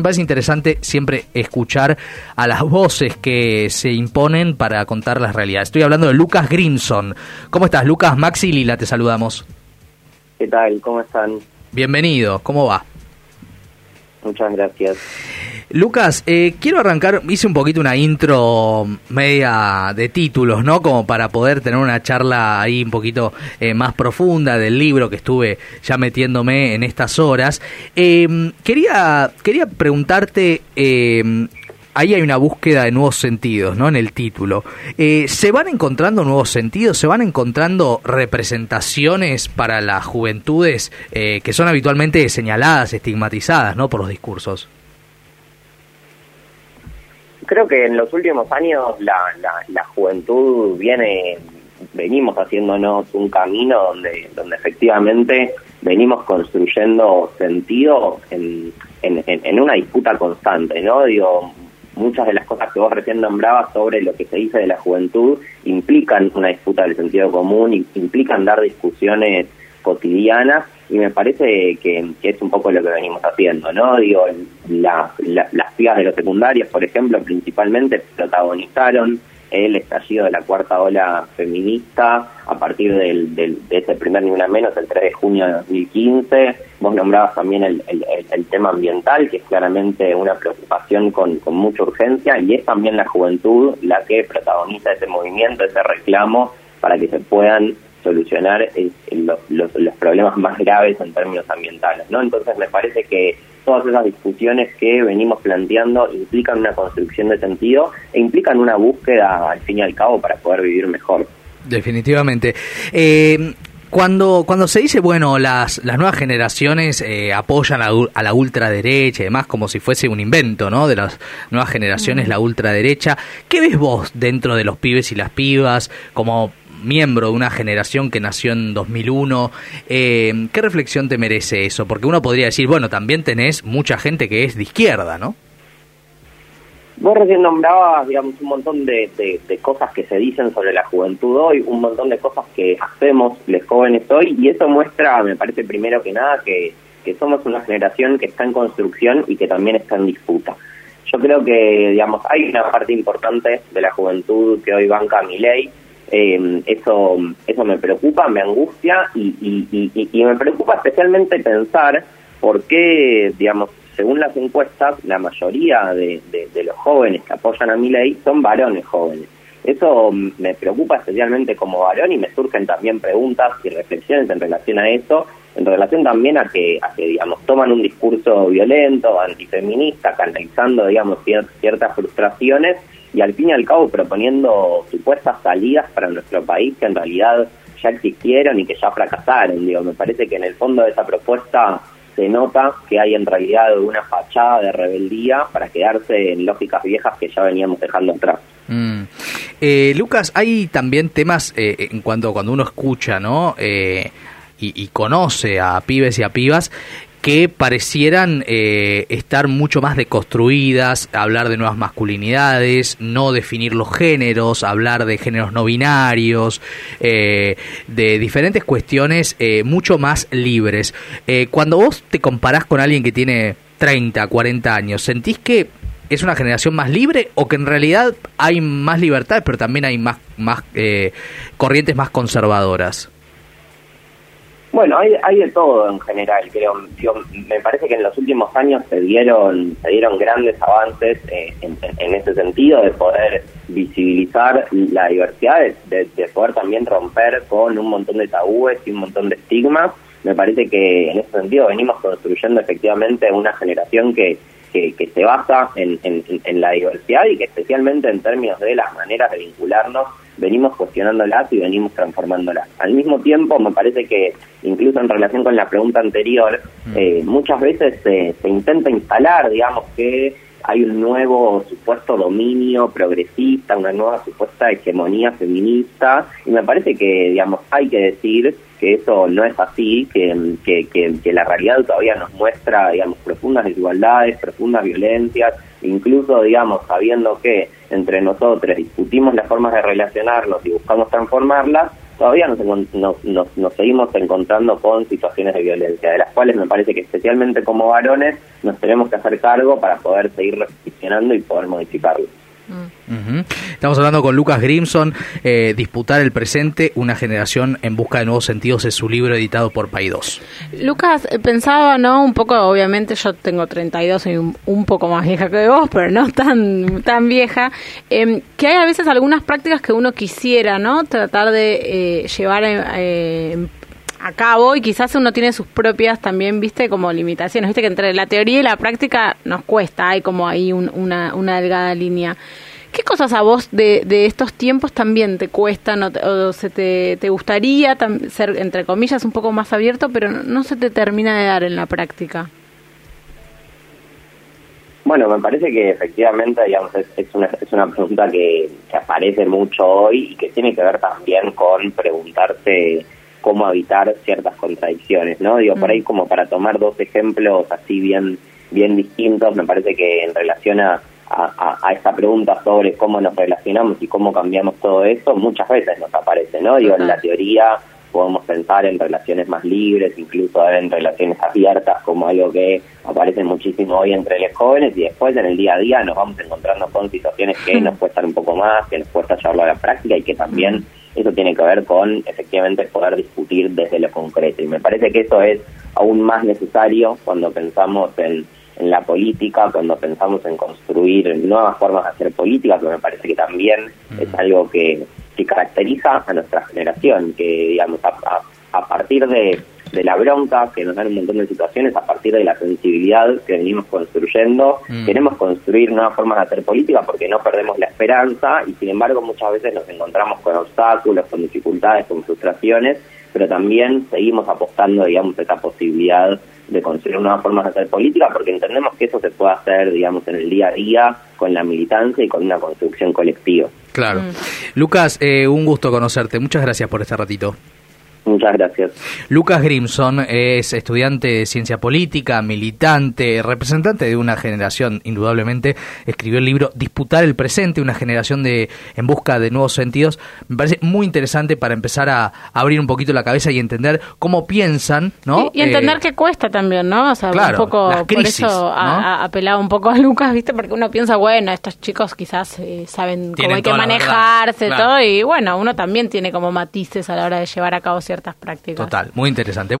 me parece interesante siempre escuchar a las voces que se imponen para contar las realidades. Estoy hablando de Lucas Grimson. ¿Cómo estás, Lucas? Maxi y Lila, te saludamos. ¿Qué tal? ¿Cómo están? Bienvenido, ¿cómo va? Muchas gracias. Lucas, eh, quiero arrancar, hice un poquito una intro media de títulos, ¿no? Como para poder tener una charla ahí un poquito eh, más profunda del libro que estuve ya metiéndome en estas horas. Eh, quería, quería preguntarte, ahí hay una búsqueda de nuevos sentidos, ¿no? En el título. ¿Se van encontrando nuevos sentidos? ¿Se van encontrando representaciones para las juventudes que son habitualmente señaladas, estigmatizadas, ¿no? Por los discursos creo que en los últimos años la, la, juventud viene, venimos haciéndonos un camino donde, donde efectivamente venimos construyendo sentido en, en, en una disputa constante, ¿no? Digo, muchas de las cosas que vos recién nombrabas sobre lo que se dice de la juventud implican una disputa del sentido común, implican dar discusiones cotidianas y me parece que, es un poco lo que venimos haciendo, ¿no? Digo, las pibas de los secundarios, por ejemplo, principalmente protagonizaron el estallido de la cuarta ola feminista a partir del, de ese primer ni una menos, el 3 de junio de 2015. Vos nombrabas también el, el, tema ambiental, que es claramente una preocupación con, con mucha urgencia, y es también la juventud la que protagoniza ese movimiento, ese reclamo para que se puedan solucionar los, los, problemas más graves en términos ambientales, ¿no? Entonces me parece que todas esas discusiones que venimos planteando implican una construcción de sentido e implican una búsqueda, al fin y al cabo, para poder vivir mejor. Definitivamente. Eh, cuando, cuando se dice, bueno, las, las nuevas generaciones eh, apoyan a, a, la ultraderecha y demás, como si fuese un invento, ¿no? De las nuevas generaciones, la ultraderecha, ¿qué ves vos dentro de los pibes y las pibas como miembro de una generación que nació en 2001. Eh, ¿Qué reflexión te merece eso? Porque uno podría decir, bueno, también tenés mucha gente que es de izquierda, ¿no? Vos recién nombrabas, digamos, un montón de, cosas que se dicen sobre la juventud hoy, un montón de cosas que hacemos los jóvenes hoy, y eso muestra, me parece primero que nada, que, que somos una generación que está en construcción y que también está en disputa. Yo creo que, digamos, hay una parte importante de la juventud que hoy banca mi ley, eh, eso, eso me preocupa, me angustia y, y, me preocupa especialmente pensar por qué, digamos, según las encuestas, la mayoría de, los jóvenes que apoyan a mi ley son varones jóvenes. Eso me preocupa especialmente como varón y me surgen también preguntas y reflexiones en relación a eso, en relación también a que, a que digamos, toman un discurso violento, antifeminista, canalizando, digamos, ciertas frustraciones y al fin y al cabo proponiendo supuestas salidas para nuestro país que en realidad ya existieron y que ya fracasaron. Digo, me parece que en el fondo de esa propuesta se nota que hay en realidad una fachada de rebeldía para quedarse en lógicas viejas que ya veníamos dejando atrás. Mm. Eh, Lucas, hay también temas eh, en cuanto cuando uno escucha, ¿no? Eh, y, y, conoce a pibes y a pibas que parecieran eh, estar mucho más deconstruidas, hablar de nuevas masculinidades, no definir los géneros, hablar de géneros no binarios, eh, de diferentes cuestiones eh, mucho más libres. cuando vos te comparás con alguien que tiene 30, 40 años, ¿sentís que es una generación más libre o que en realidad hay más libertad, pero también hay más, más corrientes más conservadoras? Bueno, hay, hay de todo en general, creo. me parece que en los últimos años se dieron, se dieron grandes avances eh, en, ese sentido de poder visibilizar la diversidad, de, poder también romper con un montón de tabúes y un montón de estigmas. Me parece que en ese sentido venimos construyendo efectivamente una generación que, que, se basa en la diversidad y que especialmente en términos de las maneras de vincularnos venimos cuestionándolas y venimos transformándolas. Al mismo tiempo, me parece que incluso en relación con la pregunta anterior, mm. eh, muchas veces se, se intenta instalar, digamos, que hay un nuevo supuesto dominio progresista, una nueva supuesta hegemonía feminista, y me parece que, digamos, hay que decir que eso no es así, que, que, que, la realidad todavía nos muestra, digamos, profundas desigualdades, profundas violencias, incluso, digamos, sabiendo que entre nosotros discutimos las formas de relacionarnos y buscamos transformarlas, todavía nos, seguimos encontrando con situaciones de violencia, de las cuales me parece que especialmente como varones nos tenemos que hacer cargo para poder seguir reflexionando y poder modificarlo. Estamos hablando con Lucas Grimson, eh, Disputar el presente, una generación en busca de nuevos sentidos, es su libro editado por Paidós. Lucas, eh, pensaba, ¿no? Un poco, obviamente yo tengo 32, soy un, un poco más vieja que vos, pero no tan, tan vieja, em, que hay a veces algunas prácticas que uno quisiera, ¿no? Tratar de eh, llevar a cabo y quizás uno tiene sus propias también, viste, como limitaciones, viste que entre la teoría y la práctica nos cuesta, hay como ahí una, una delgada línea. ¿Qué cosas a vos de, de estos tiempos también te cuestan o, se te, te gustaría ser, entre comillas, un poco más abierto, pero no, se te termina de dar en la práctica? Bueno, me parece que efectivamente, digamos, es, una, es una pregunta que, aparece mucho hoy y que tiene que ver también con preguntarte cómo evitar ciertas contradicciones, ¿no? Digo, por mm. ahí como para tomar dos ejemplos así bien, bien distintos, me parece que en relación a, a, esta pregunta sobre cómo nos relacionamos y cómo cambiamos todo eso, muchas veces nos aparece, ¿no? Digo, en la teoría podemos pensar en relaciones más libres, incluso en relaciones abiertas como algo que aparece muchísimo hoy entre los jóvenes y después en el día a día nos vamos encontrando con situaciones que nos cuestan un poco más, que nos cuesta llevarlo a la práctica y que también eso tiene que ver con efectivamente poder discutir desde lo concreto. Y me parece que eso es aún más necesario cuando pensamos en, en la política, cuando pensamos en construir nuevas formas de hacer política, que me parece que también es algo que, que caracteriza a nuestra generación, que digamos a, a partir de de la bronca que nos dan un montón de situaciones a partir de la sensibilidad que venimos construyendo. Mm. Queremos construir nuevas formas de hacer política porque no perdemos la esperanza y sin embargo muchas veces nos encontramos con obstáculos, con dificultades, con frustraciones, pero también seguimos apostando, digamos, a esa posibilidad de construir nuevas formas de hacer política porque entendemos que eso se puede hacer, digamos, en el día a día con la militancia y con una construcción colectiva. Claro. Mm. Lucas, eh, un gusto conocerte. Muchas gracias por este ratito. Muchas gracias. Lucas Grimson es estudiante de ciencia política, militante, representante de una generación, indudablemente, escribió el libro Disputar el presente, una generación de en busca de nuevos sentidos. Me parece muy interesante para empezar a abrir un poquito la cabeza y entender cómo piensan, ¿no? Y, entender eh, qué cuesta también, ¿no? O sea, un poco por eso apelaba un poco a Lucas, ¿viste? Porque uno piensa, bueno, estos chicos quizás eh, saben cómo hay que manejarse, todo, y bueno, uno también tiene como matices a la hora de llevar a cabo Total, muy interesante.